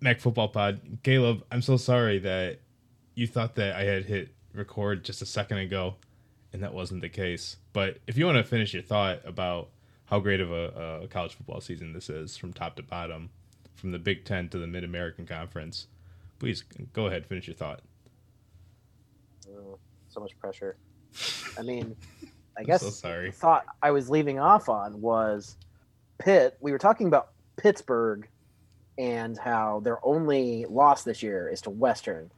Mac Football Pod. Caleb, I'm so sorry that you thought that I had hit record just a second ago, and that wasn't the case. But if you want to finish your thought about how great of a, a college football season this is from top to bottom, from the Big Ten to the Mid American Conference, please go ahead, finish your thought. Oh, so much pressure. I mean, I guess so sorry. the thought I was leaving off on was Pitt. We were talking about Pittsburgh and how their only loss this year is to Western.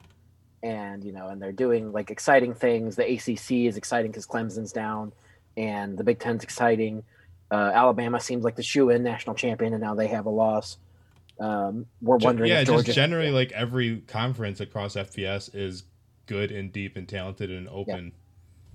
And, you know, and they're doing like exciting things. The ACC is exciting because Clemson's down, and the Big Ten's exciting. Uh, Alabama seems like the shoe in national champion, and now they have a loss. Um, we're wondering yeah, Georgia. just generally like every conference across FBS is good and deep and talented and open.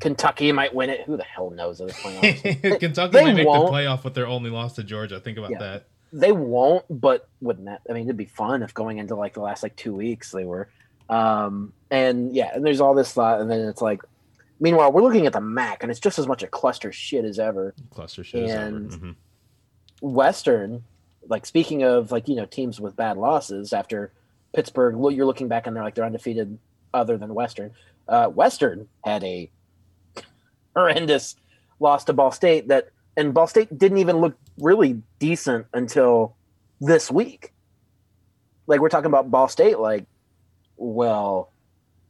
Kentucky might win it. Who the hell knows at this point? Kentucky they might make won't. the playoff with their only loss to Georgia. Think about Yeah. that. They won't, but wouldn't that? I mean, it'd be fun if going into like the last like two weeks they were. Um, and yeah, and there's all this thought, and then it's like, meanwhile, we're looking at the MAC, and it's just as much a cluster shit as ever. Cluster shit. And- Mhm. Western, like speaking of like you know teams with bad losses after Pittsburgh, you're looking back and they're like they're undefeated other than Western. Uh, Western had a horrendous loss to Ball State that, and Ball State didn't even look really decent until this week. Like we're talking about Ball State, like, well,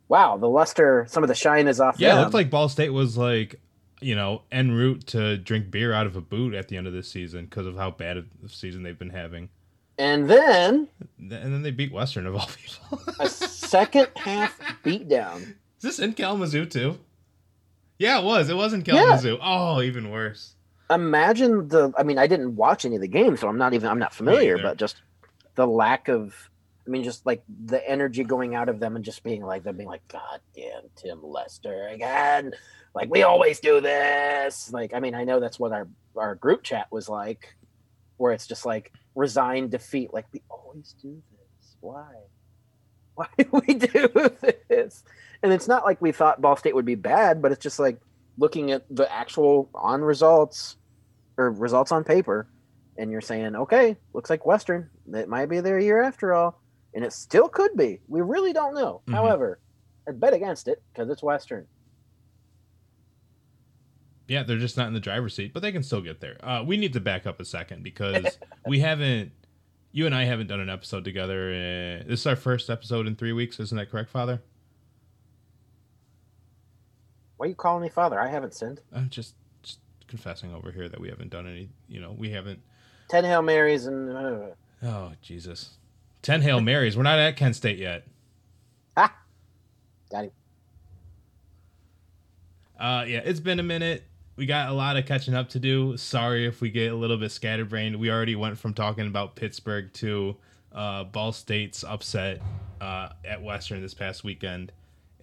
wow, the luster, some of the shine is off. Yeah, it looked like Ball State was like, you know, en route to drink beer out of a boot at the end of this season because of how bad of the season they've been having. and then And then they beat Western of all people. a second half beatdown. Is this in Kalamazoo too? Yeah, it was. It was in Kalamazoo. Oh, even worse. Imagine the i mean i didn't watch any of the games so i'm not even i'm not familiar but just the lack of i mean just like the energy going out of them and just being like them being like god damn tim lester again. Like we always do this. Like i mean i know that's what our our group chat was like where it's just like resigned defeat like we always do this. Why? Why do we do this? And it's not like we thought ball state would be bad but it's just like looking at the actual on results or results on paper and you're saying okay looks like western it might be their year after all and it still could be we really don't know Mhm. however i'd bet against it because it's western Yeah, they're just not in the driver's seat, but they can still get there. Uh, we need to back up a second because we haven't, you and I haven't done an episode together. Uh, this is our first episode in three weeks, isn't that correct, Father? why are you calling me father i haven't sinned I'm just confessing over here that we haven't done any. You know, we haven't. 10 hail marys and uh, Oh Jesus, ten hail marys. We're not at Kent State yet. ah got him Uh, yeah, it's been a minute. We got a lot of catching up to do. Sorry if we get a little bit scatterbrained. We already went from talking about Pittsburgh to uh, Ball State's upset uh, at Western this past weekend.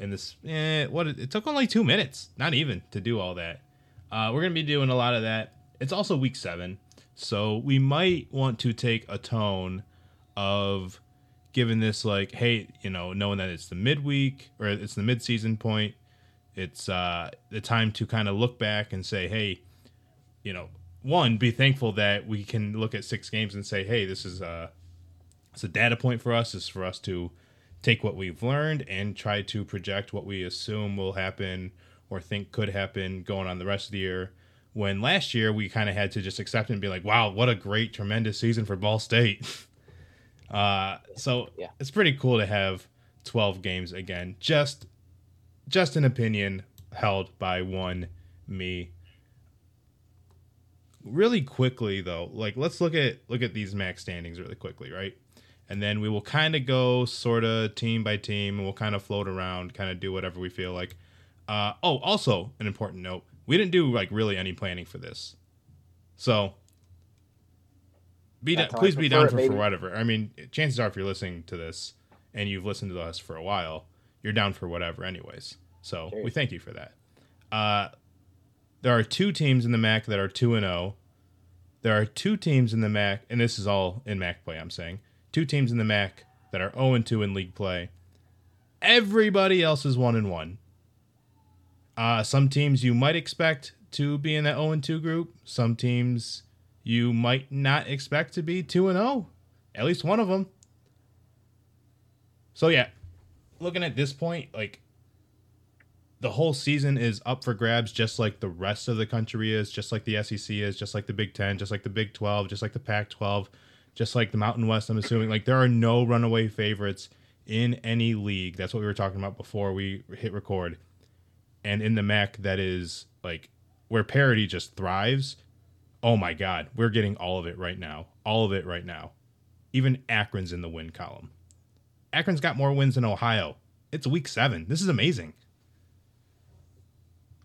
And this, eh, what it, it took only two minutes, not even, to do all that. Uh, we're gonna be doing a lot of that. It's also week seven, so we might want to take a tone of giving this like, hey, you know, knowing that it's the midweek or it's the mid-season point it's uh, the time to kind of look back and say, hey, you know, one, be thankful that we can look at six games and say, hey, this is a, it's a data point for us. It's for us to take what we've learned and try to project what we assume will happen or think could happen going on the rest of the year. When last year we kind of had to just accept it and be like, wow, what a great, tremendous season for Ball State. uh, so Yeah. it's pretty cool to have 12 games again. Just just an opinion held by one me really quickly though like let's look at look at these max standings really quickly right and then we will kind of go sort of team by team and we'll kind of float around kind of do whatever we feel like uh, oh also an important note we didn't do like really any planning for this so be down, please be down it, for, for whatever i mean chances are if you're listening to this and you've listened to us for a while you're down for whatever anyways so Sure. we thank you for that uh, there are two teams in the MAC that are 2 and 0. There are two teams in the MAC and this is all in MAC play I'm saying. Two teams in the MAC that are 0 and 2 in league play. Everybody else is 1 and 1. Uh, some teams you might expect to be in that 0 and 2 group. Some teams you might not expect to be 2 and 0. At least one of them. So yeah, looking at this point, like the whole season is up for grabs, just like the rest of the country is, just like the SEC is, just like the Big Ten, just like the Big Twelve, just like the Pac twelve, just like the Mountain West. I'm assuming like there are no runaway favorites in any league. That's what we were talking about before we hit record. And in the MAC, that is like where parody just thrives. Oh my God, we're getting all of it right now. All of it right now. Even Akron's in the win column. Akron's got more wins than Ohio. It's week seven. This is amazing.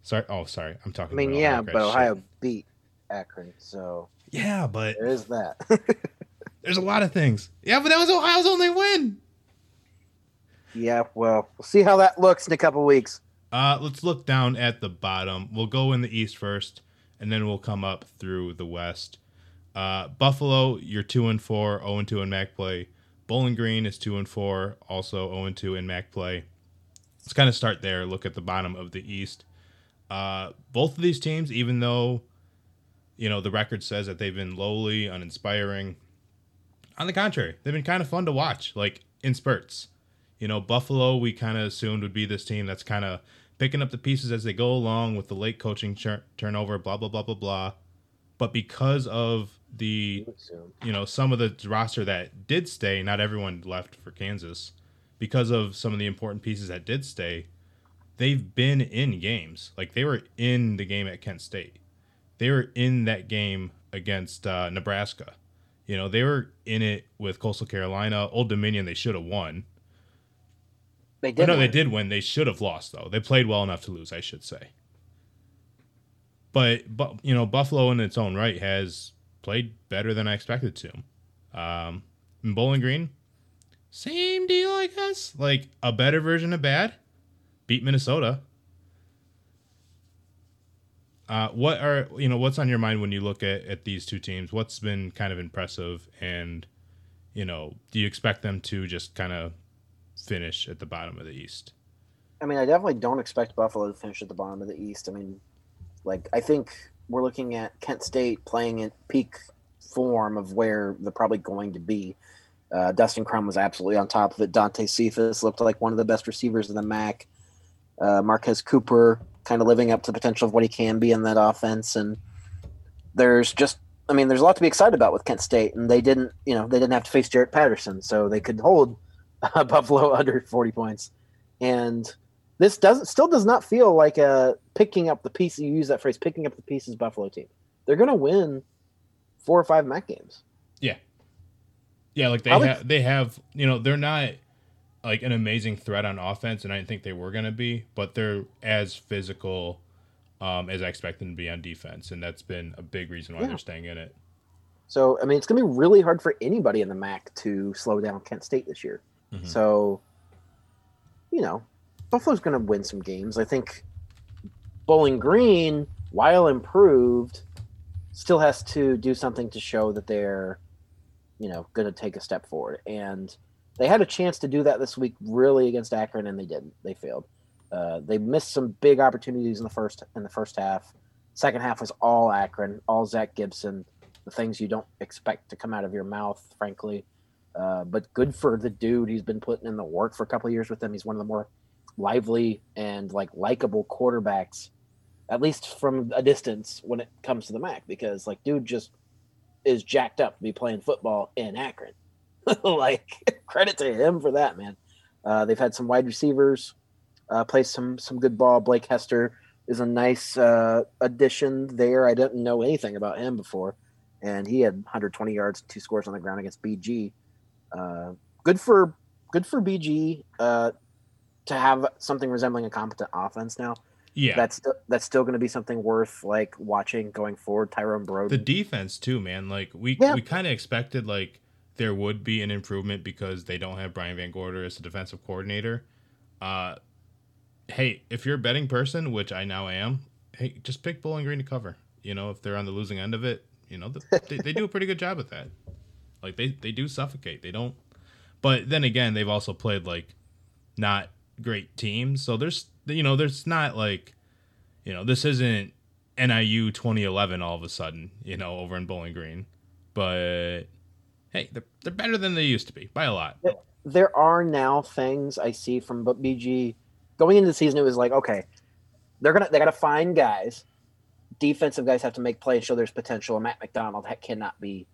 Sorry. Oh, sorry. I'm talking. I mean, yeah, but Ohio shit. beat Akron, so yeah, but there is that. there's a lot of things. Yeah, but that was Ohio's only win. Yeah, well, we'll see how that looks in a couple weeks. Uh, let's look down at the bottom. We'll go in the East first, and then we'll come up through the West. Uh, Buffalo, you're two and four, zero and two in MAC play. Bowling Green is two and four, also zero and two in MAC play. Let's kind of start there. Look at the bottom of the East. Uh, both of these teams, even though you know the record says that they've been lowly, uninspiring, on the contrary, they've been kind of fun to watch, like in spurts. You know, Buffalo, we kind of assumed would be this team that's kind of picking up the pieces as they go along with the late coaching ch- turnover, blah blah blah blah blah. But because of the, you know, some of the roster that did stay, not everyone left for Kansas. Because of some of the important pieces that did stay, they've been in games. Like they were in the game at Kent State. They were in that game against uh, Nebraska. You know, they were in it with Coastal Carolina, Old Dominion. They should have won. They did. no, win. they did win. They should have lost though. They played well enough to lose, I should say. But but you know, Buffalo in its own right has played better than I expected to. Um, in Bowling Green, same deal, I guess. Like a better version of bad beat Minnesota. Uh, what are you know what's on your mind when you look at, at these two teams? What's been kind of impressive, and you know, do you expect them to just kind of finish at the bottom of the East? I mean, I definitely don't expect Buffalo to finish at the bottom of the East. I mean, like I think we're looking at Kent State playing at peak form of where they're probably going to be. Uh, Dustin Crum was absolutely on top of it. Dante Cephas looked like one of the best receivers in the MAC uh, Marquez Cooper kind of living up to the potential of what he can be in that offense. And there's just, I mean, there's a lot to be excited about with Kent State, and they didn't, you know, they didn't have to face Jaret Patterson, so they could hold uh, Buffalo under 40 points. And this doesn't still does not feel like a picking up the pieces. You use that phrase, picking up the pieces. Buffalo team. They're going to win four or five MAC games. Yeah, yeah. Like they have, they have. You know, they're not like an amazing threat on offense, and I didn't think they were going to be, but they're as physical um, as I expect them to be on defense, and that's been a big reason why yeah. they're staying in it. So, I mean, it's going to be really hard for anybody in the MAC to slow down Kent State this year. Mm-hmm. So, you know, Buffalo's going to win some games. I think Bowling Green, while improved, still has to do something to show that they're, you know, going to take a step forward. And – they had a chance to do that this week, really against Akron, and they didn't. They failed. Uh, they missed some big opportunities in the first in the first half. Second half was all Akron, all Zach Gibson, the things you don't expect to come out of your mouth, frankly. Uh, but good for the dude. He's been putting in the work for a couple years with them. He's one of the more lively and like likable quarterbacks, at least from a distance when it comes to the MAC, because like dude just is jacked up to be playing football in Akron. like credit to him for that, man. Uh, they've had some wide receivers uh, play some some good ball. Blake Hester is a nice uh, addition there. I didn't know anything about him before, and he had 120 yards, two scores on the ground against BG. Uh, good for good for BG uh, to have something resembling a competent offense now. Yeah, that's that's still going to be something worth like watching going forward. Tyrone Broden, the defense too, man. Like we yeah. we kind of expected like there would be an improvement because they don't have Brian Van Gorder as the defensive coordinator. Uh, hey, if you're a betting person, which I now am, hey, just pick Bowling Green to cover. You know, if they're on the losing end of it, you know, they, they do a pretty good job at that. Like they, they do suffocate. They don't. But then again, they've also played like not great teams. So there's, you know, there's not like, you know, this isn't NIU 2011 all of a sudden, you know, over in Bowling Green. But hey, they're, they're better than they used to be by a lot. there are now things I see from BG going into the season. It was like, okay, they're gonna they gotta find guys. Defensive guys have to make plays, show there's potential. And Matt McDonald cannot be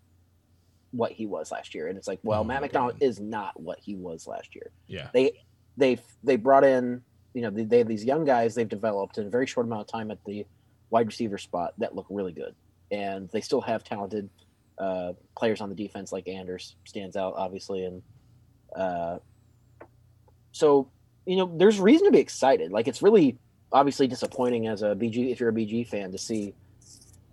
what he was last year. And it's like, well, Oh Matt McDonald is not what he was last year. Yeah. They they they brought in, you know, they, they have these young guys they've developed in a very short amount of time at the wide receiver spot that look really good, and they still have talented uh, players on the defense like Anders stands out obviously, and uh, so you know, there's reason to be excited. Like it's really obviously disappointing as a BG if you're a BG fan to see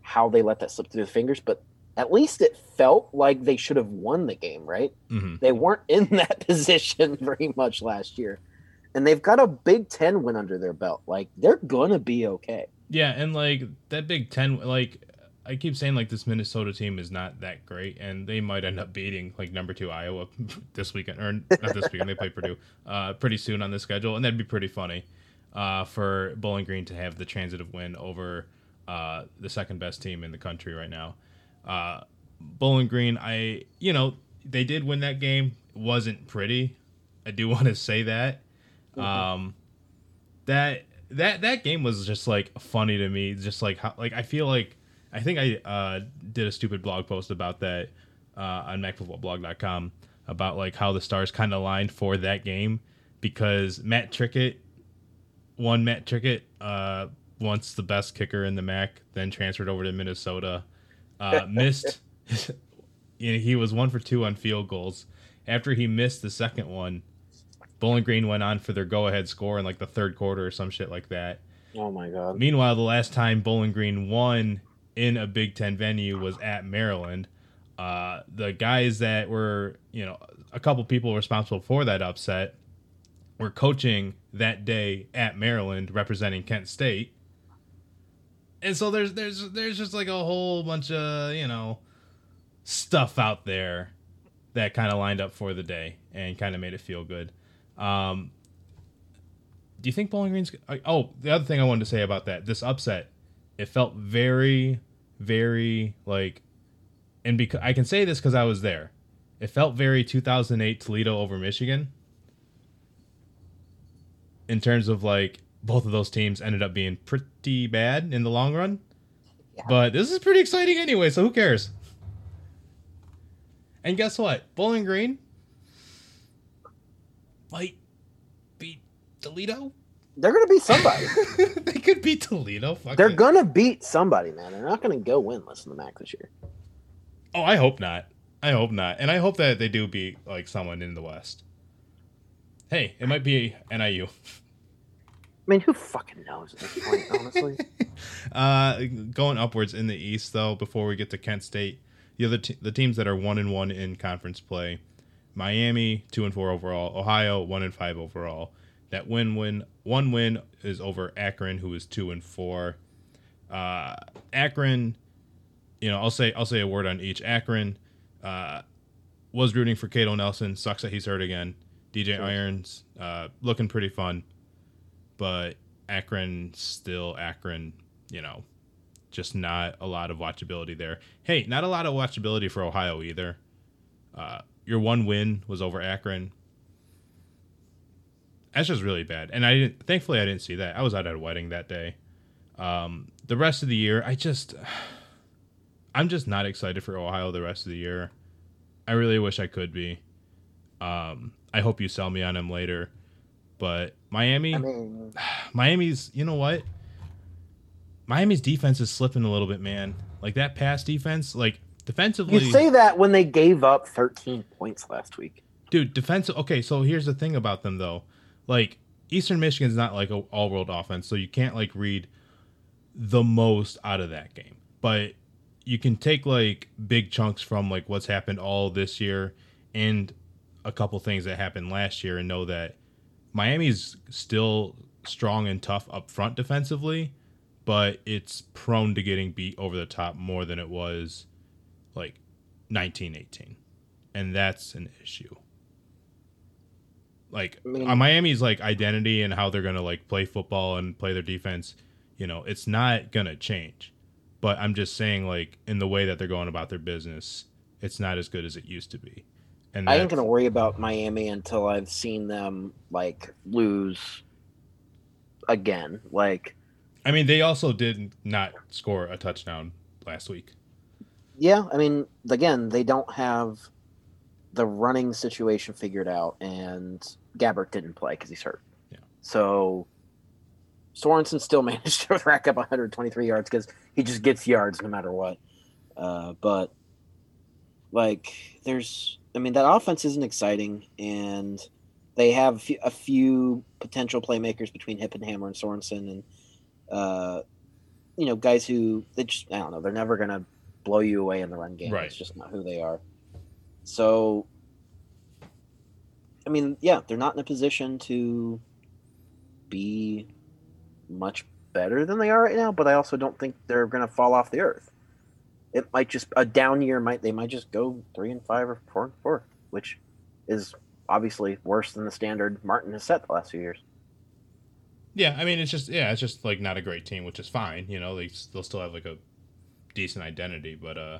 how they let that slip through the fingers, but at least it felt like they should have won the game, right? hmm They weren't in that position very much last year. And they've got a Big Ten win under their belt. Like they're gonna be okay. Yeah, and like that Big Ten, like I keep saying, like this Minnesota team is not that great, and they might end up beating like number two Iowa this weekend, or not this weekend. They play Purdue uh, pretty soon on the schedule, and that'd be pretty funny uh, for Bowling Green to have the transitive win over uh, the second best team in the country right now. Uh, Bowling Green, I you know they did win that game. It wasn't pretty. I do want to say that. Um, that that that game was just like funny to me. Just like how like I feel like I think I uh, did a stupid blog post about that uh, on MacFootballBlog.com about like how the stars kind of aligned for that game because Matt Trickett, one Matt Trickett, uh, once the best kicker in the MAC, then transferred over to Minnesota, uh, missed. he was one for two on field goals. After he missed the second one, Bowling Green went on for their go-ahead score in like the third quarter or some shit like that. Oh my god. Meanwhile, the last time Bowling Green won in a Big Ten venue was at Maryland. Uh, the guys that were, you know, a couple people responsible for that upset were coaching that day at Maryland, representing Kent State. And so there's there's there's just like a whole bunch of you know stuff out there that kind of lined up for the day and kind of made it feel good. Um, do you think Bowling Green's? Oh, the other thing I wanted to say about that, this upset, it felt very, very like, and because I can say this because I was there, it felt very 2008 Toledo over Michigan. In terms of like, both of those teams ended up being pretty bad in the long run. Yeah. But this is pretty exciting anyway, so who cares? And guess what? Bowling Green might beat Toledo. They're gonna beat somebody. they could beat Toledo. Fuck They're it. gonna beat somebody, man. They're not gonna go winless in the MAC this year. Oh, I hope not. I hope not. And I hope that they do beat like someone in the West. Hey, it might be NIU. I mean, who fucking knows at this point, honestly? Uh, going upwards in the East, though, before we get to Kent State, the other te- the teams that are one and one in conference play, Miami two and four overall, Ohio one and five overall. That win win one win is over Akron, who is two and four. Uh, Akron, you know, I'll say I'll say a word on each. Akron, uh, was rooting for Kato Nelson. Sucks that he's hurt again. DJ Sure. Irons, uh, looking pretty fun, but Akron still Akron. You know, just not a lot of watchability there. Hey, not a lot of watchability for Ohio either. Uh, your one win was over Akron. That's just really bad, and I didn't. Thankfully, I didn't see that. I was out at a wedding that day. Um, the rest of the year, I just, I'm just not excited for Ohio the rest of the year. I really wish I could be. Um, I hope you sell me on him later, but Miami, I mean, Miami's, you know what? Miami's defense is slipping a little bit, man. Like that pass defense, like defensively. you say that when they gave up 13 points last week. dude defensive okay so here's the thing about them though like eastern michigan's not like an all world offense so you can't like read the most out of that game but you can take like big chunks from like what's happened all this year and a couple things that happened last year and know that miami's still strong and tough up front defensively but it's prone to getting beat over the top more than it was like 1918 and that's an issue like I mean- uh, Miami's like identity and how they're gonna like play football and play their defense, you know, it's not gonna change. But I'm just saying, like in the way that they're going about their business, it's not as good as it used to be. And I ain't gonna worry about Miami until I've seen them like lose again. Like, I mean, they also did not score a touchdown last week. yeah, I mean, again, they don't have the running situation figured out, and Gabbert didn't play because he's hurt. Yeah. So Sorenson still managed to rack up 123 yards because he just gets yards no matter what. Uh, but like, there's, I mean, that offense isn't exciting, and they have a few- potential playmakers between Hippenhammer and Sorenson, and uh, you know, guys who they just, I don't know, they're never gonna blow you away in the run game. Right. It's just not who they are. So, I mean, yeah, they're not in a position to be much better than they are right now, but I also don't think they're going to fall off the earth. It might just a down year might they might just go three and five or four and four, which is obviously worse than the standard Martin has set the last few years. Yeah, I mean, it's just yeah, it's just like not a great team, which is fine. You know, they they'll still have like a decent identity, but uh,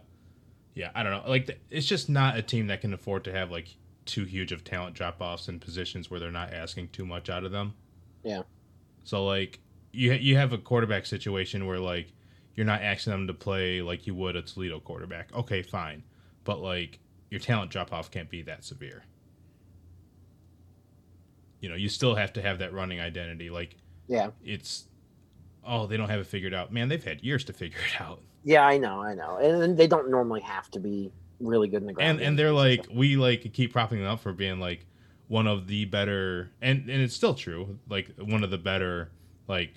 yeah, I don't know. Like it's just not a team that can afford to have like too huge of talent drop offs in positions where they're not asking too much out of them. Yeah. So like you you have a quarterback situation where like you're not asking them to play like you would a Toledo quarterback. Okay, fine, but like your talent drop off can't be that severe. You know, you still have to have that running identity. Like Yeah, it's oh they don't have it figured out man they've had years to figure it out yeah, I know, I know, and, they don't normally have to be really good in the ground. and game. and they're like we like keep propping them up for being like one of the better and and it's still true like one of the better like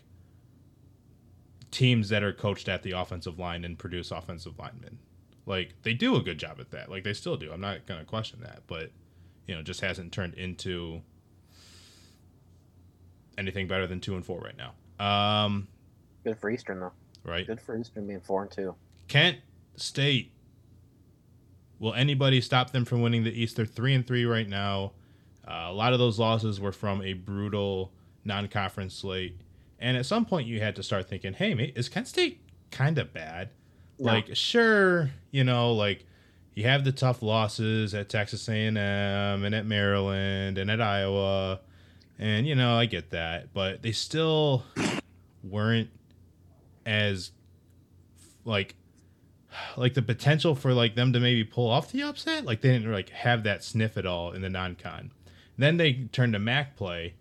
teams that are coached at the offensive line and produce offensive linemen like they do a good job at that like they still do i'm not gonna question that but you know just hasn't turned into anything better than two and four right now um good for Eastern though. right Good for Eastern being four and two. Kent State. Will anybody stop them from winning the East? They're three and three right now. Uh, a lot of those losses were from a brutal non-conference slate, and at some point you had to start thinking, "Hey, mate, is Kent State kind of bad?" No. Like, sure, you know, like you have the tough losses at Texas A&M and at Maryland and at Iowa, and you know I get that, but they still weren't as like like the potential for like them to maybe pull off the upset like they didn't like have that sniff at all in the non-con then they turned to mac play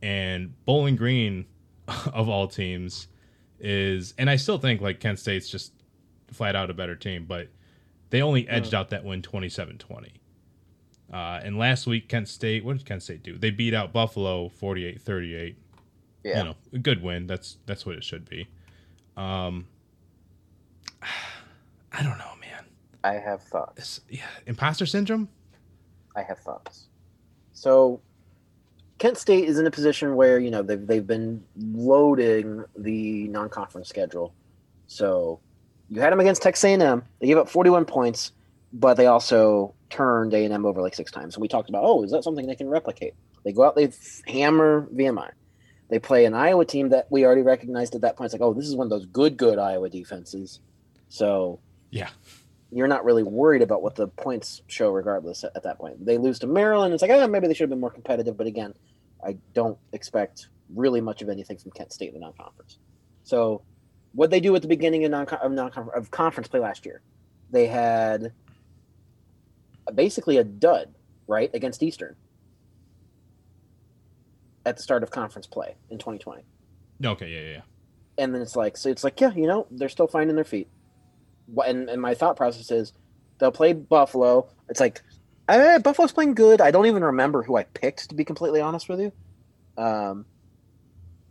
and bowling green of all teams is and i still think like kent state's just flat out a better team but they only edged out that win 27-20 uh, and last week kent state what did kent state do they beat out buffalo 48-38 Yeah, you know, a good win. That's that's what it should be. Um, I don't know, man. I have thoughts. It's, yeah, imposter syndrome. I have thoughts. So, Kent State is in a position where you know they've they've been loading the non-conference schedule. So, you had them against Texas A&M. They gave up 41 points, but they also turned A&M over like six times. And we talked about, oh, is that something they can replicate? They go out, they hammer VMI. They play an Iowa team that we already recognized at that point. It's like, oh, this is one of those good, good Iowa defenses. So Yeah, you're not really worried about what the points show regardless at, at that point. They lose to Maryland. It's like, oh, maybe they should have been more competitive. But again, I don't expect really much of anything from Kent State in the non-conference. So what they do at the beginning of non of, non of conference play last year, they had basically a dud, right, against Eastern at the start of conference play in 2020 okay, yeah, yeah, yeah. and then it's like so it's like yeah you know they're still finding their feet What- and, and my thought process is they'll play buffalo it's like eh, buffalo's playing good i don't even remember who i picked to be completely honest with you um,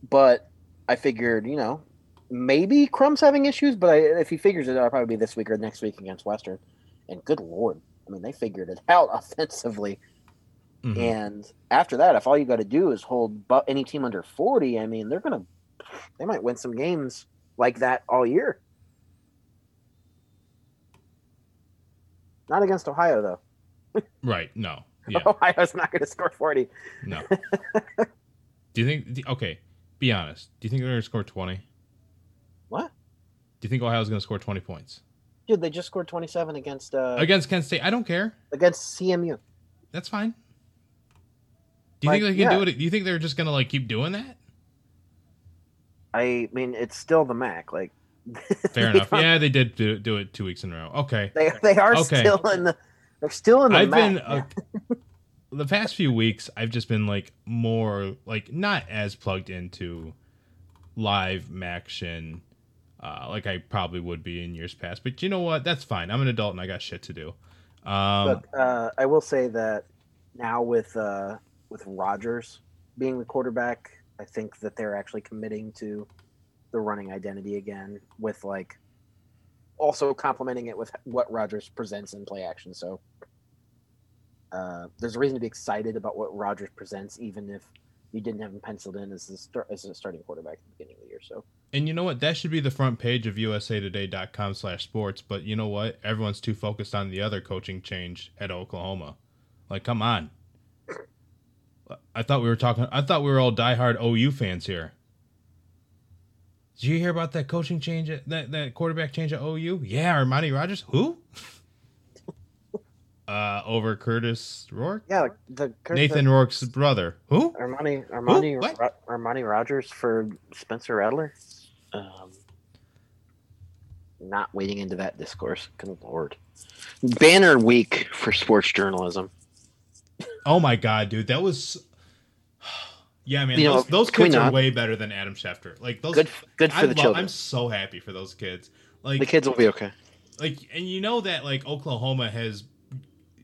but i figured you know maybe Crum's having issues but I, if he figures it out it'll probably be this week or next week against western and good lord i mean they figured it out offensively Mhm. and after that, if all you got to do is hold bu- any team under 40, I mean, they're going to, they might win some games like that all year. Not against Ohio, though. Right? No. Yeah. Ohio's not going to score 40. No. do you think? Okay, be honest. Do you think they're going to score twenty? What? Do you think Ohio's going to score twenty points Dude, they just scored 27 against uh, against Kent State? I don't care. against CMU. That's fine. Do you Like, think they can yeah. do it? Do you think they're just gonna like keep doing that? I mean, it's still the Mac. Like, Fair enough. Yeah, they did do, do it two weeks in a row. Okay. they they are Okay. still in the. They're still in the I've Mac. been uh, the past few weeks. I've just been like more like not as plugged into live action uh, like I probably would be in years past. But you know what? That's fine. I'm an adult and I got shit to do. Um, But uh, I will say that now with uh, with Rogers being the quarterback, I think that they're actually committing to the running identity again, with like also complementing it with what Rogers presents in play action. So uh, there's a reason to be excited about what Rogers presents, even if you didn't have him penciled in as start, as a starting quarterback at the beginning of the year. So And you know what? That should be the front page of usatoday.com slash sports. But you know what? Everyone's too focused on the other coaching change at Oklahoma. Like, come on. I thought we were talking, I thought we were all diehard OU fans here. Did you hear about that coaching change, at, that, that quarterback change at OU? Yeah, Armani Rogers. Who? uh, over Kurtis Rourke? yeah, the, the Nathan Rourke's brother. Who? Armani Armani What? Ro- Armani Rogers for Spencer Rattler. Um, not wading into that discourse. Good lord. Banner week for sports journalism. Oh my god, dude, that was. Yeah, man, You know, those, those can we kids are way better than Adam Schefter. Like those, Good good I for the love- children. I'm so happy for those kids. Like, the kids will be okay. like, and you know that like Oklahoma has,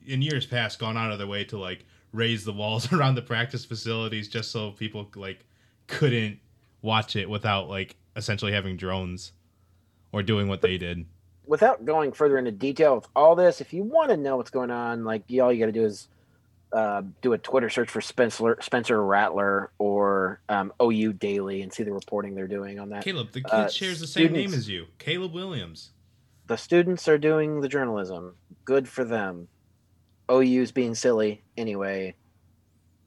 in years past, gone out of their way to like raise the walls around the practice facilities just so people like couldn't watch it without like essentially having drones or doing what they did. Without going further into detail with all this, if you want to know what's going on, like all you got to do is uh, do a Twitter search for Spencer Spencer Rattler or um, OU Daily and see the reporting they're doing on that. Caleb, the kid Uh, shares the same name as you, Caleb Williams. the students are doing the journalism. Good for them. OU's being silly anyway.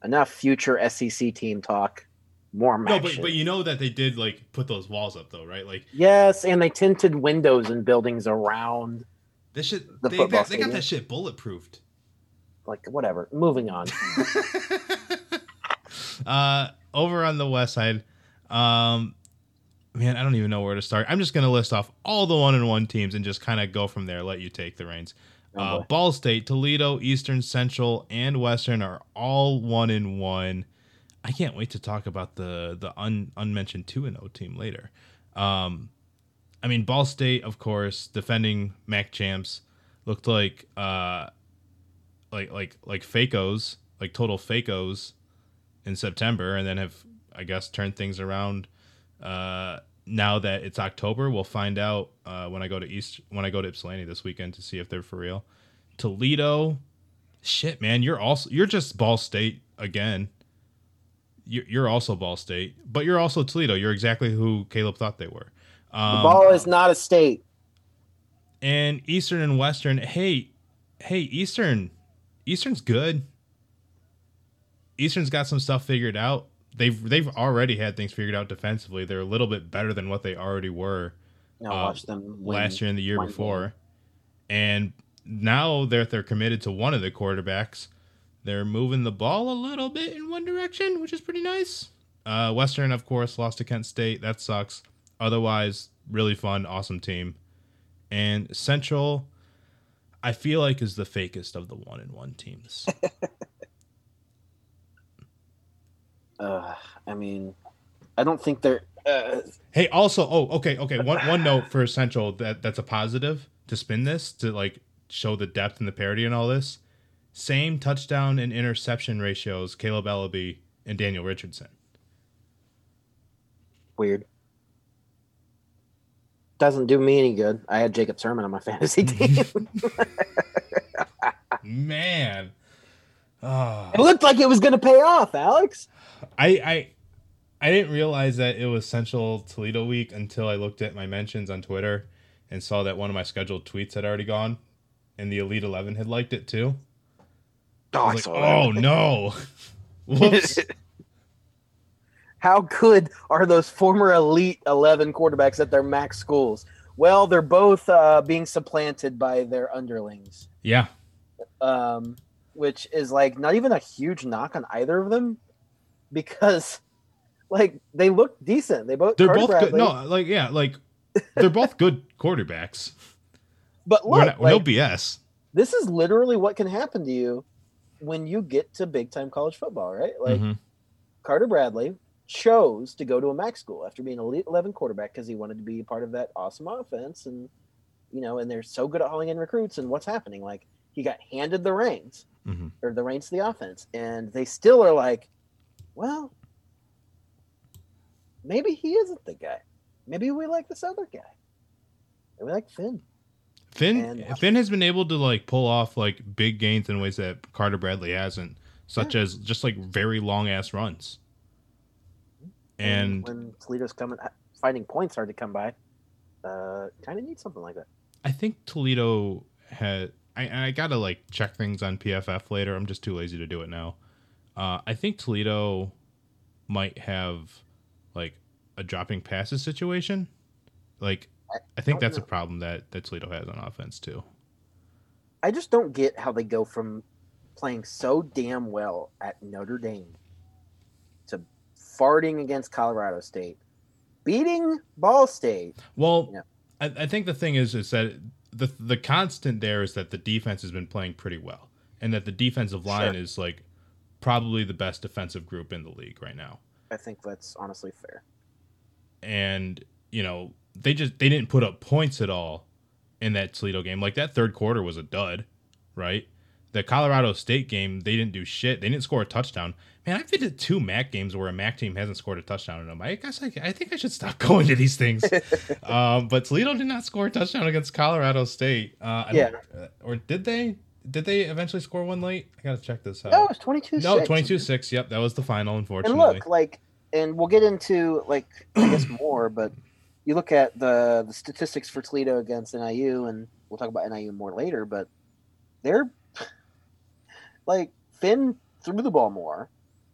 Enough future SEC team talk. More No, but but you know that they did like put those walls up though, right? Like yes, and they tinted windows and buildings around. This shit, The they, football got, they got that shit bulletproofed. Like whatever. Moving on. uh, over on the west side, um, man, I don't even know where to start. I'm just gonna list off all the one and one teams and just kind of go from there. Let you take the reins. Oh, Uh. Ball State, Toledo, Eastern, Central, and Western are all one in one. I can't wait to talk about the the un, unmentioned two and O team later. Um, I mean, Ball State, of course, defending MAC champs, looked like uh, like like like fakos, like total fakos in September, and then have I guess turned things around. Uh, now that it's October, we'll find out uh, when I go to East when I go to Ypsilanti this weekend to see if they're for real. Toledo, shit, man, you're also you're just Ball State again. You're, you're also Ball State, but you're also Toledo. You're exactly who Caleb thought they were. Um, the ball is not a state. and Eastern and Western. Hey, hey, Eastern, Eastern's good. Eastern's got some stuff figured out. They've they've already had things figured out defensively. They're a little bit better than what they already were uh, watch them last year and the year before. And now that they're committed to one of the quarterbacks, they're moving the ball a little bit in one direction, which is pretty nice. Uh, Western, of course, lost to Kent State. That sucks. Otherwise, really fun, awesome team. And Central, I feel like is the fakest of the one and one teams. Uh, I mean, I don't think they're. Uh, Hey, also, oh, okay, okay. One one note for Central that that's a positive to spin this to like show the depth and the parity and all this. Same touchdown and interception ratios, Caleb Ellaby and Daniel Richardson. weird. Doesn't do me any good. I had Jacob Sirmon on my fantasy team. Man, oh, it looked like it was going to pay off, Alex. I I I didn't realize that it was Central Toledo week until I looked at my mentions on Twitter and saw that one of my scheduled tweets had already gone, and the Elite Eleven had liked it too. Oh, I I like, oh no. Whoops. How good are those former Elite 11 quarterbacks at their max schools? Well, they're both uh, being supplanted by their underlings. yeah. Um, which is like not even a huge knock on either of them because like they look decent. They both They're both good. No, like yeah, like they're both good quarterbacks. but look, not, like, no BS. this is literally what can happen to you when you get to big time college football, right? Like Mhm. Carter Bradley chose to go to a MAC school after being an elite 11 quarterback because he wanted to be a part of that awesome offense and you know and they're so good at hauling in recruits and what's happening. Like he got handed the reins Mhm. or the reins to the offense and they still are like well maybe he isn't the guy. Maybe we like this other guy. Maybe we like Finn. Finn And- Finn has been able to like pull off like big gains in ways that Carter Bradley hasn't, such as just like very long ass runs. And when Toledo's coming finding points hard to come by uh kind of need something like that I think Toledo had. I, I gotta like check things on PFF later. I'm just too lazy to do it now. Uh, I think Toledo might have like a dropping passes situation. Like, I think don't that's a problem that that Toledo has on offense too. I just don't get how they go from playing so damn well at Notre Dame farting against Colorado State, beating Ball State. Well, Yeah. I, I think the thing is is that the the constant there is that the defense has been playing pretty well, and that the defensive line Sure. is like probably the best defensive group in the league right now. I think that's honestly fair. and you know they just they didn't put up points at all in that Toledo game. Like that third quarter was a dud, right? The Colorado State game, they didn't do shit. They didn't score a touchdown. Man, I've been to two MAC games where a MAC team hasn't scored a touchdown in them. I guess I, I think I should stop going to these things. um, but Toledo did not score a touchdown against Colorado State. Uh, don't- uh, or did they? Did they eventually score one late? I gotta check this out. No, it was 22 no, 22-6. Yep, that was the final. Unfortunately. And look, like, and we'll get into, like, I guess more, but you look at the, the statistics for Toledo against NIU, and we'll talk about NIU more later, but they're, like, Finn threw the ball more,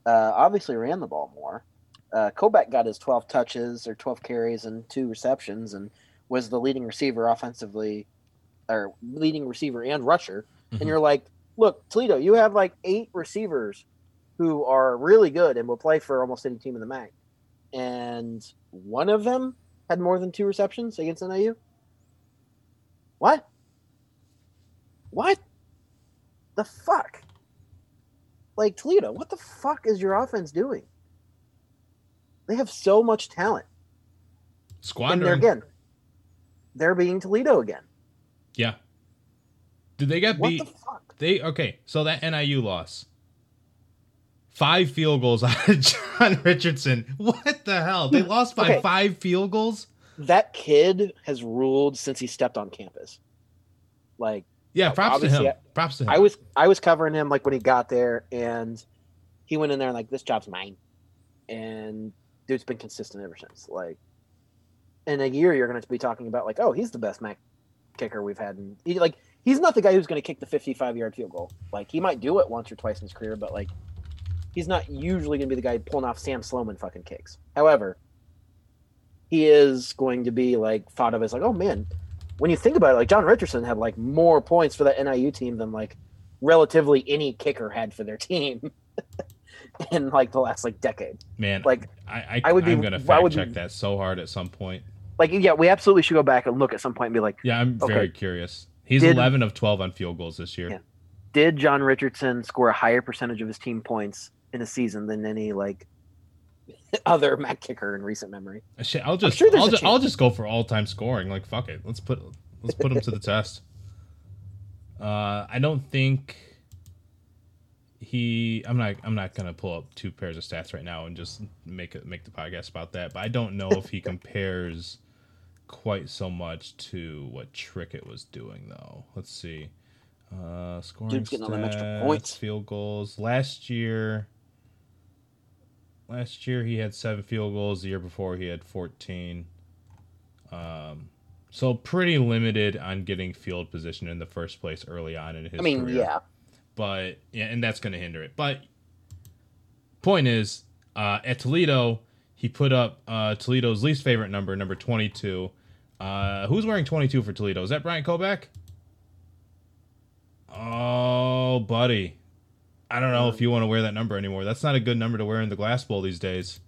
uh, obviously ran the ball more. Uh, Koback got his 12 touches or 12 carries and two receptions and was the leading receiver offensively, or leading receiver and rusher. Mhm. And you're like, look, Toledo, you have like eight receivers who are really good and will play for almost any team in the MAC. And one of them had more than two receptions against NIU. What? What? The fuck? Like Toledo, what the fuck is your offense doing? They have so much talent. And they're again, they're being Toledo again. Yeah. Did they get What beat? the fuck? They okay. So that NIU loss, five field goals out of John Richardson. What the hell? They lost by Okay. five field goals. That kid has ruled since he stepped on campus. Like Yeah, props to him. Props to him. I was I was covering him like when he got there and he went in there like this job's mine. And dude's been consistent ever since. Like in a year you're gonna be talking about like, oh, he's the best Mac kicker we've had and he, like he's not the guy who's gonna kick the fifty five yard field goal. Like he might do it once or twice in his career, but like he's not usually gonna be the guy pulling off Sam Sloman fucking kicks. However, he is going to be like thought of as like, oh man, when you think about it, like John Richardson had like more points for that NIU team than like relatively any kicker had for their team in like the last like decade. Man, Like I, I, I would be- I'm gonna fact would check that so hard at some point. like yeah, we absolutely should go back and look at some point and be like, Yeah, I'm Okay. very curious. He's Did- 11 of 12 on field goals this year. Yeah. did John Richardson score a higher percentage of his team points in a season than any like other Mac kicker in recent memory? Shit, I'll just, sure I'll just, I'll just go for all time scoring. Like fuck it, let's put, let's put him to the test. Uh, I don't think he. I'm not. I'm not gonna pull up two pairs of stats right now and just make it make the podcast about that. But I don't know if he compares quite so much to what Trickett was doing though. Let's see. Uh, scoring Dude's getting all them extra stats, points. field goals last year. Last year he had seven field goals. The year before he had 14. Um, so pretty limited on getting field position in the first place early on in his I mean, career. yeah, But yeah, and that's going to hinder it. But point is, uh, at Toledo, he put up uh, Toledo's least favorite number, number 22. Uh, who's wearing 22 for Toledo? Is that Bryant Koback? Oh, buddy. I don't know if you want to wear that number anymore. That's not a good number to wear in the Glass Bowl these days.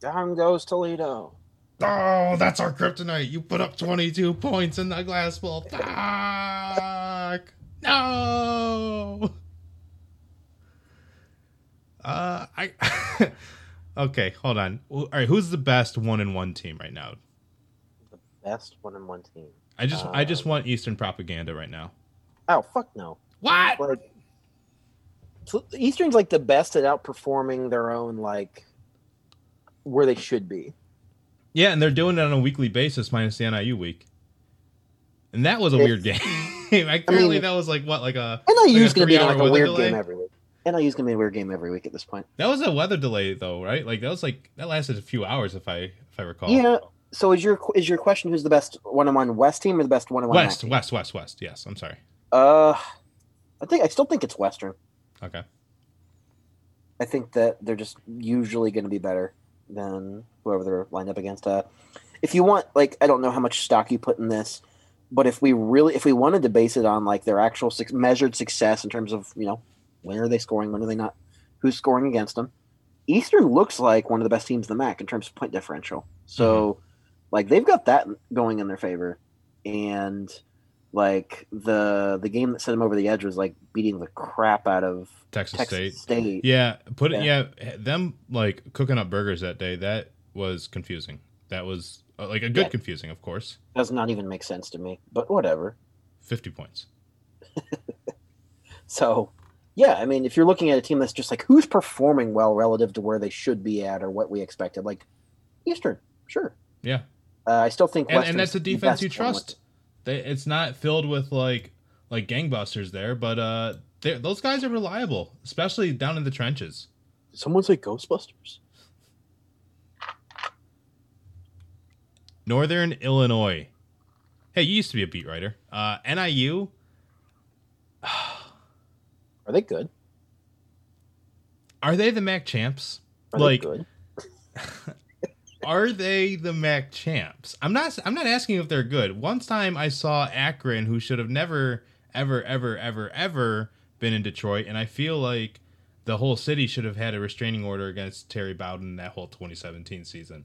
Down goes Toledo. Oh, that's our kryptonite. You put up 22 points in the Glass Bowl. Fuck. No. Uh, I. okay, hold on. All right, who's the best one and one team right now? The best one and one team. I just, I just Uh, want Eastern propaganda right now. Oh fuck no. What? Like so Eastern's like the best at outperforming their own like where they should be. Yeah, and they're doing it on a weekly basis minus the NIU week. And that was a It's- weird game. like, apparently, mean- that was like what, like a NIU's Like gonna be like a weird delay? game every week. NIU's gonna be a weird game every week at this point. that was a weather delay though, right? Like that was like that lasted a few hours if I if I recall. Yeah. So is your is your question who's the best one on one West team or the best one on one West, West, West, West. Yes, I'm sorry. Uh, I think I still think it's Western. Okay. I think that they're just usually going to be better than whoever they're lined up against. Uh, if you want, like, I don't know how much stock you put in this, but if we really, if we wanted to base it on like their actual suc measured success in terms of you know when are they scoring, when are they not, who's scoring against them, Eastern looks like one of the best teams in the MAC in terms of point differential. So, like, they've got that going in their favor, and like the the game that sent them over the edge was like beating the crap out of Texas, Texas State. State. Yeah, put it. Yeah. Yeah. them like cooking up burgers that day. That was confusing. That was uh, like a good Yeah. confusing, of course. does not even make sense to me, but whatever. Fifty points. So, yeah, I mean, if you're looking at a team that's just like who's performing well relative to where they should be at or what we expected, like Eastern, sure. Yeah, Uh, I still think and, and that's a the defense you trust. They, it's not filled with like like gangbusters there, but uh, those guys are reliable, especially down in the trenches. Did Someone say Ghostbusters. Northern Illinois. Hey, you used to be a beat writer. Uh, NIU. Are they good? Are they the MAC champs? Are Like- they good? Are they the MAC champs? I'm not. I'm not asking if they're good. One time I saw Akron, who should have never, ever, ever, ever, ever been in Detroit, and I feel like the whole city should have had a restraining order against Terry Bowden that whole 2017 season.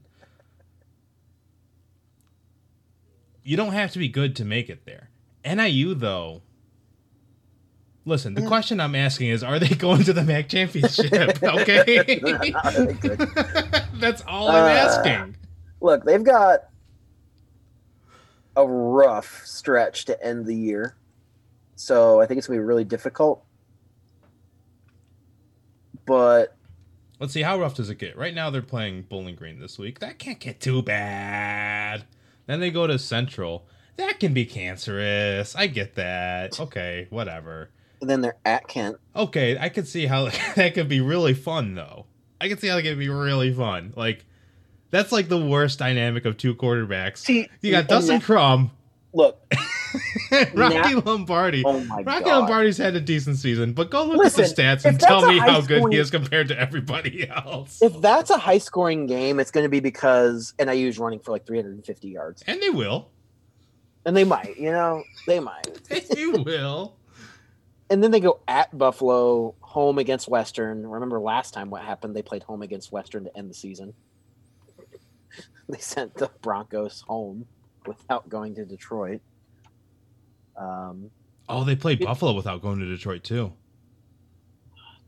You don't have to be good to make it there. NIU though. Listen, the mm. question I'm asking is: Are they going to the MAC championship? Okay, Are they good? That's all I'm Uh, asking. Look, they've got a rough stretch to end the year, so I think it's gonna be really difficult. But Let's see, how rough does it get? Right now they're playing Bowling Green this week. That can't get too bad. Then they go to Central. That can be cancerous. I get that. Okay, whatever. then they're at Kent. Okay, I could see how that could be really fun though. I can see how that could be really fun. Like that's like the worst dynamic of two quarterbacks. See, You got Dustin that- Crum, look, Rocky Now- Lombardi. oh my Rocky god, Lombardi's had a decent season, but go look Listen, at the stats and tell me how high good he is compared to everybody else. if that's a high scoring game, it's going to be because NIU is running for like 350 yards, and they will. and they might, you know, they might. you will. And then they go at Buffalo, home against Western. Remember last time what happened? They played home against Western to end the season. they sent the Broncos home without going to Detroit. Um, Oh, they played It- Buffalo without going to Detroit too.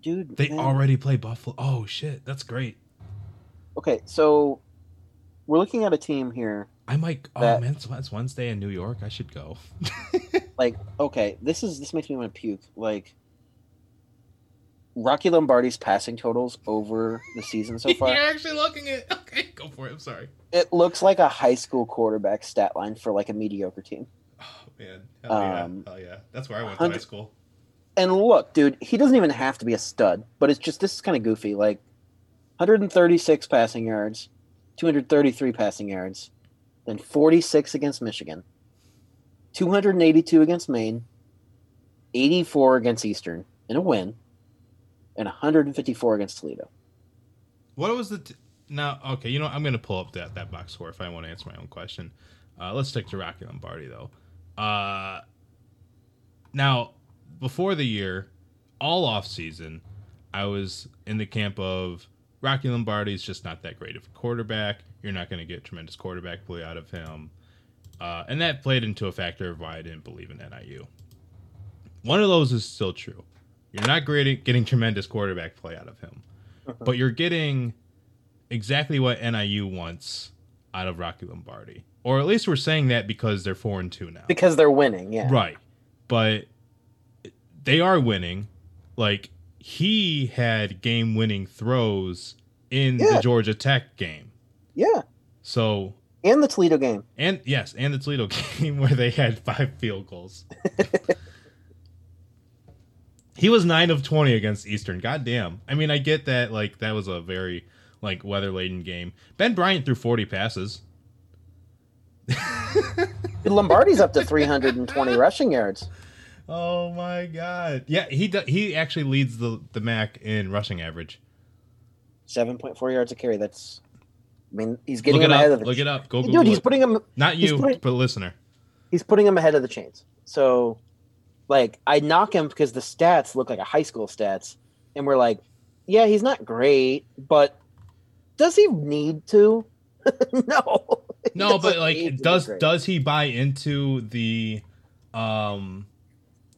dude, They man. already play Buffalo. Oh shit, that's great. okay. So we're looking at a team here. I might. Oh man, it's, it's Wednesday in New York. I should go. Like, okay, this is this makes me want to puke. Like, Rocky Lombardi's passing totals over the season so far. You're actually looking at. Okay, go for it. I'm sorry. It looks like a high school quarterback stat line for like a mediocre team. Oh man, hell yeah, Um, hell yeah. That's where I went to high school. And look, dude, he doesn't even have to be a stud, but it's just this is kind of goofy. Like 136 passing yards, 233 passing yards, then 46 against Michigan, 282 against Maine, 84 against Eastern in a win, and 154 against Toledo. What was the t- now? Okay, you know I'm gonna pull up that that box score if I want to answer my own question. Uh, let's stick to Rocky Lombardi though. Uh, now before the year, all off season, I was in the camp of Rocky Lombardi's just not that great of a quarterback. You're not going to get tremendous quarterback play out of him. Uh, and that played into a factor of why I didn't believe in NIU. One of those is still true. You're not great getting tremendous quarterback play out of him, but you're getting exactly what NIU wants out of Rocky Lombardi, or at least we're saying that because they're four and two now. Because they're winning, yeah. Right, but they are winning. Like he had game-winning throws in Yeah. the Georgia Tech game. Yeah. So And the Toledo game. and yes, and the Toledo game where they had five field goals. he was nine of twenty against Eastern. God damn. I mean, I get that like that was a very like weather laden game. Ben Bryant threw forty passes. Lombardi's up to 320 rushing yards. Oh my god. Yeah, he do, he actually leads the the MAC in rushing average. 7.4 yards a carry. That's, I mean, he's getting Look him ahead up. of the Look it up. Go Dude, Google he's it. putting him Not you, putting- but listener. he's putting him ahead of the chains. So, like, I knock him because the stats look like a high school stats, and we're like, yeah, he's not great, but does he need to? no. No, but like does does he buy into the um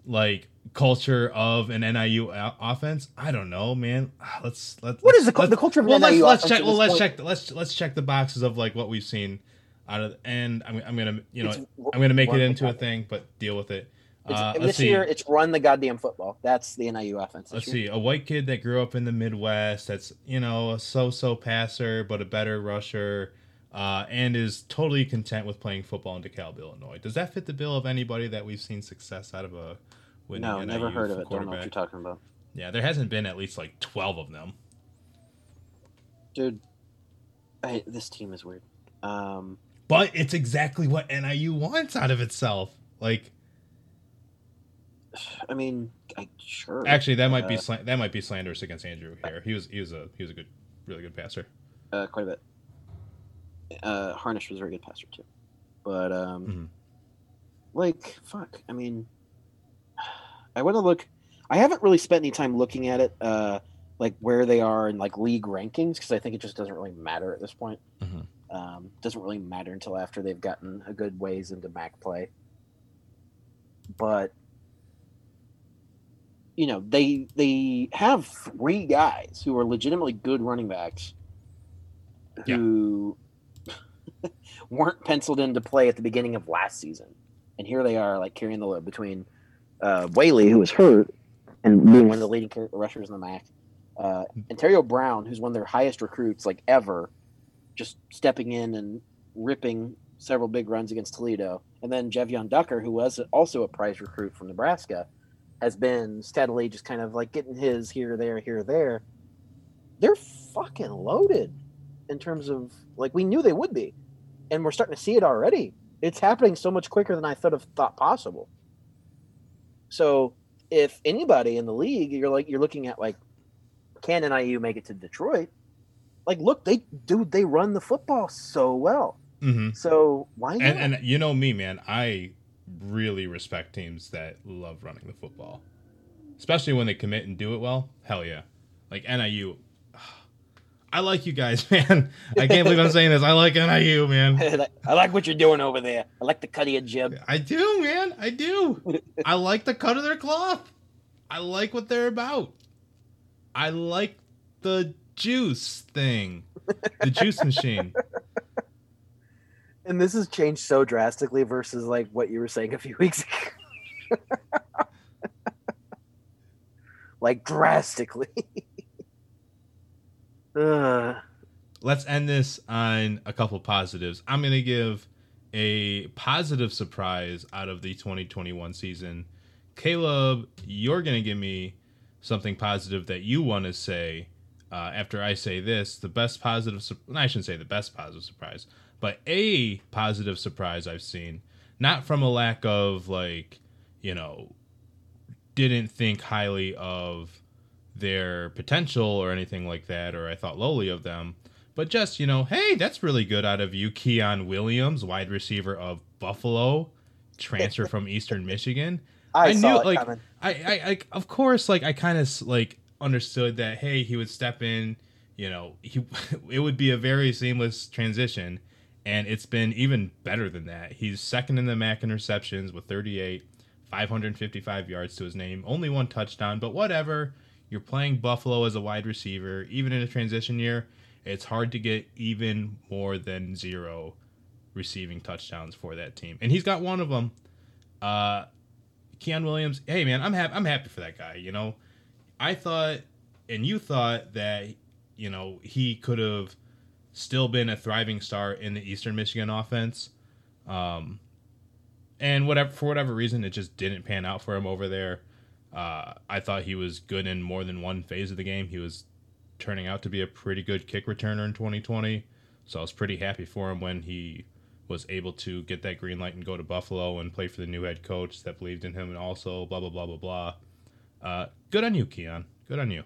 like culture of an NIU offense? I don't know, man. Ah, Let's let's What is the, the culture of well, let's, NIU let's check. Well, let's point? check. Let's let's check the boxes of like what we've seen out of. And I'm, I'm gonna you know It's- I'm gonna make it into a thing, but deal with it. Uh, this see. year, it's run the goddamn football. That's the NIU offense. Let's year. see. A white kid that grew up in the Midwest. That's you know a so-so passer, but a better rusher. Uh, and is totally content with playing football in DeKalb, Illinois. Does that fit the bill of anybody that we've seen success out of a winning No, never heard of it. Don't know what you're talking about, Yeah, there hasn't been at least like twelve of them. dude. I, this team is weird. Um, But it's exactly what NIU wants out of itself. Like, I mean, I sure. actually, that might be Uh, slan- that might be slanderous against Andrew here. He was he was a he was a good, really good passer. uh, quite a bit. Uh, Harnish was a very good passer too, but um, Mhm. like fuck. I mean, I want to look. I haven't really spent any time looking at it, uh, like where they are in like league rankings, because I think it just doesn't really matter at this point. Mhm. Um, doesn't really matter until after they've gotten a good ways into MAC play. But you know, they they have three guys who are legitimately good running backs Yeah. who weren't penciled in to play at the beginning of last season. And here they are like carrying the load between uh Waylee, who was hurt and being one of the leading rushers in the MAC, uh Antario Brown, who's one of their highest recruits like ever, just stepping in and ripping several big runs against Toledo. And then Jevion Ducker, who was also a prize recruit from Nebraska, has been steadily just kind of like getting his here, there, here, there. They're fucking loaded in terms of like we knew they would be. And we're starting to see it already. It's happening so much quicker than I thought of thought possible. So if anybody in the league, you're like you're looking at like, can NIU make it to Detroit? Like, look, they dude, they run the football so well. hmm So why not? And and you know me, man. I really respect teams that love running the football, especially when they commit and do it well. Hell yeah, like NIU. I like you guys, man. I can't believe I'm saying this. I like NIU, man. I like what you're doing over there. I like the cut of your jib. I do, man. I do. I like the cut of their cloth. I like what they're about. I like the juice thing, the juice machine. And this has changed so drastically versus like what you were saying a few weeks ago. like drastically. Let's end this on a couple positives. I'm going to give a positive surprise out of the 2021 season. Caleb, you're going to give me something positive that you want to say uh, after I say this. The best positive, sur- I shouldn't say the best positive surprise, but a positive surprise I've seen, not from a lack of like, you know, didn't think highly of their potential or anything like that, or I thought lowly of them, but just, you know, hey, that's really good out of you, Quian Williams, wide receiver of Buffalo, transfer from Eastern Michigan. I, I knew, like, coming. I, I, I of course, like, I kind of like understood that hey, he would step in, you know, he it would be a very seamless transition, and it's been even better than that. He's second in the MAC interceptions with 38, 555 yards to his name, only one touchdown, but whatever. You're playing Buffalo as a wide receiver, even in a transition year. It's hard to get even more than zero receiving touchdowns for that team, and he's got one of them. Uh, Quian Williams, hey man, I'm happy. I'm happy for that guy. You know, I thought, and you thought that, you know, he could have still been a thriving star in the Eastern Michigan offense. Um, and whatever for whatever reason, it just didn't pan out for him over there. Uh, I thought he was good in more than one phase of the game. He was turning out to be a pretty good kick returner in 2020, so I was pretty happy for him when he was able to get that green light and go to Buffalo and play for the new head coach that believed in him and also blah blah blah blah blah. Uh, good on you, Quian. Good on you.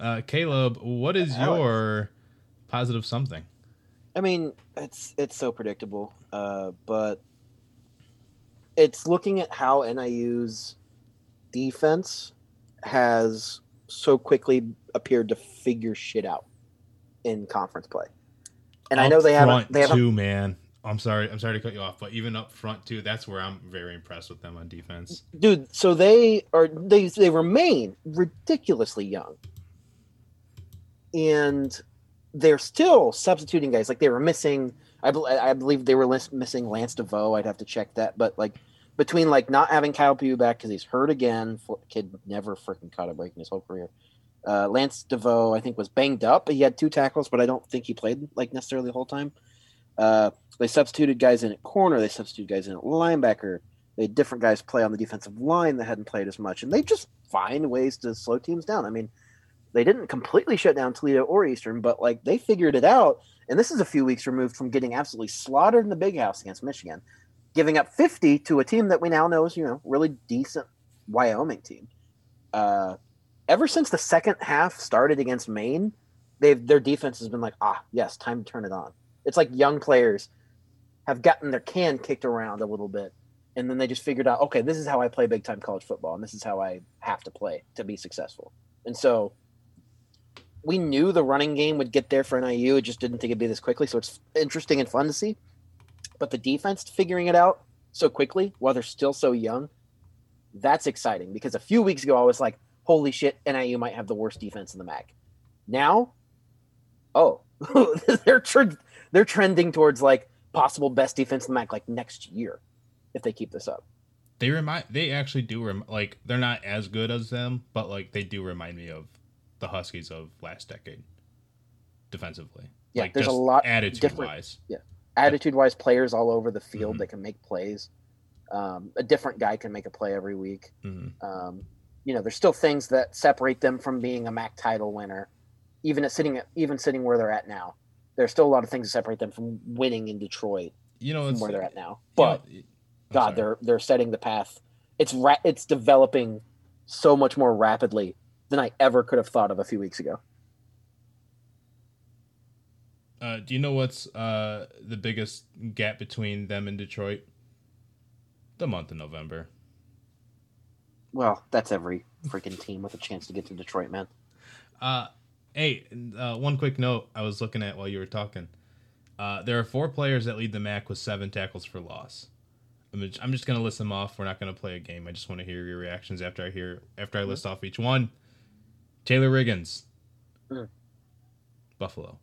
Uh, Caleb, what is Alex. your positive something? I mean, it's it's so predictable, uh, but it's looking at how NIU's defense has so quickly appeared to figure shit out in conference play. And I know they haven't front they haven't too, man. I'm sorry. I'm sorry to cut you off, but even up front too, that's where I'm very impressed with them on defense. dude so they are they they remain ridiculously young and they're still substituting guys like they were missing i, I believe they were missing Lance Deveaux i'd have to check that but like between like not having kyle Pugh back because he's hurt again kid never freaking caught a break in his whole career uh, Lance Deveaux i think was banged up he had two tackles but i don't think he played like necessarily the whole time uh, they substituted guys in at corner they substituted guys in at linebacker they had different guys play on the defensive line that hadn't played as much, and they just find ways to slow teams down. I mean, they didn't completely shut down Toledo or Eastern, but like they figured it out. And this is a few weeks removed from getting absolutely slaughtered in the big house against Michigan, giving up 50 to a team that we now know is, you know, really decent Wyoming team. Uh, ever since the second half started against Maine, they've their defense has been like, ah, yes, time to turn it on. It's like young players have gotten their can kicked around a little bit and then they just figured out okay this is how i play big time college football and this is how i have to play to be successful and so we knew the running game would get there for niu it just didn't think it'd be this quickly so it's interesting and fun to see but the defense figuring it out so quickly while they're still so young that's exciting because a few weeks ago i was like holy shit niu might have the worst defense in the mac now oh they're tre- they're trending towards like possible best defense in the mac like next year if they keep this up. They remind. They actually do rem- like they're not as good as them, but like they do remind me of the Huskies of last decade, defensively. Yeah, like, there's a lot attitude wise. Attitude wise, players all over the field Mhm. that can make plays. Um, a different guy can make a play every week. hmm Um, you know, there's still things that separate them from being a MAC title winner, even at sitting even sitting where they're at now. There's still a lot of things that separate them from winning in Detroit You know, from where they're at now. you But know- God, sorry. they're they're setting the path. It's ra- it's developing so much more rapidly than I ever could have thought of a few weeks ago. Uh, do you know what's uh, the biggest gap between them and Detroit? The month of November. Well, that's every freaking team with a chance to get to Detroit, man. Uh, hey, uh, one quick note I was looking at while you were talking. Uh, there are four players that lead the MAC with seven tackles for loss. I'm just, I'm just gonna list them off. We're not gonna play a game. I just want to hear your reactions after I hear after I list off each one. Taylor Riggins, Mm. Buffalo.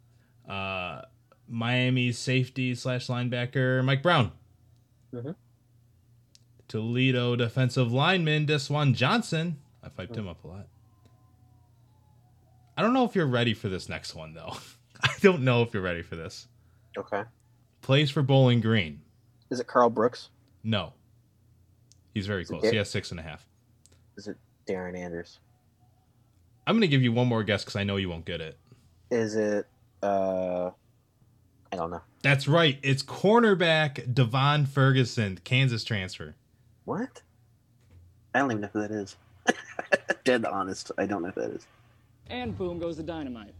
Uh, Miami safety slash linebacker Mike Brown. Mhm. Toledo defensive lineman Desjuan Johnson. I piped him up a lot. I don't know if you're ready for this next one though. I don't know if you're ready for this. Okay. Plays for Bowling Green. Is it Carl Brooks? No. He's very Is close. Dar- He has six and a half. Is it Darren Anders? I'm gonna give you one more guess because I know you won't get it. Is it uh I don't know. That's right. It's cornerback Devon Ferguson, Kansas transfer. What? I don't even know who that is. Dead honest. I don't know who that is. And boom goes the dynamite.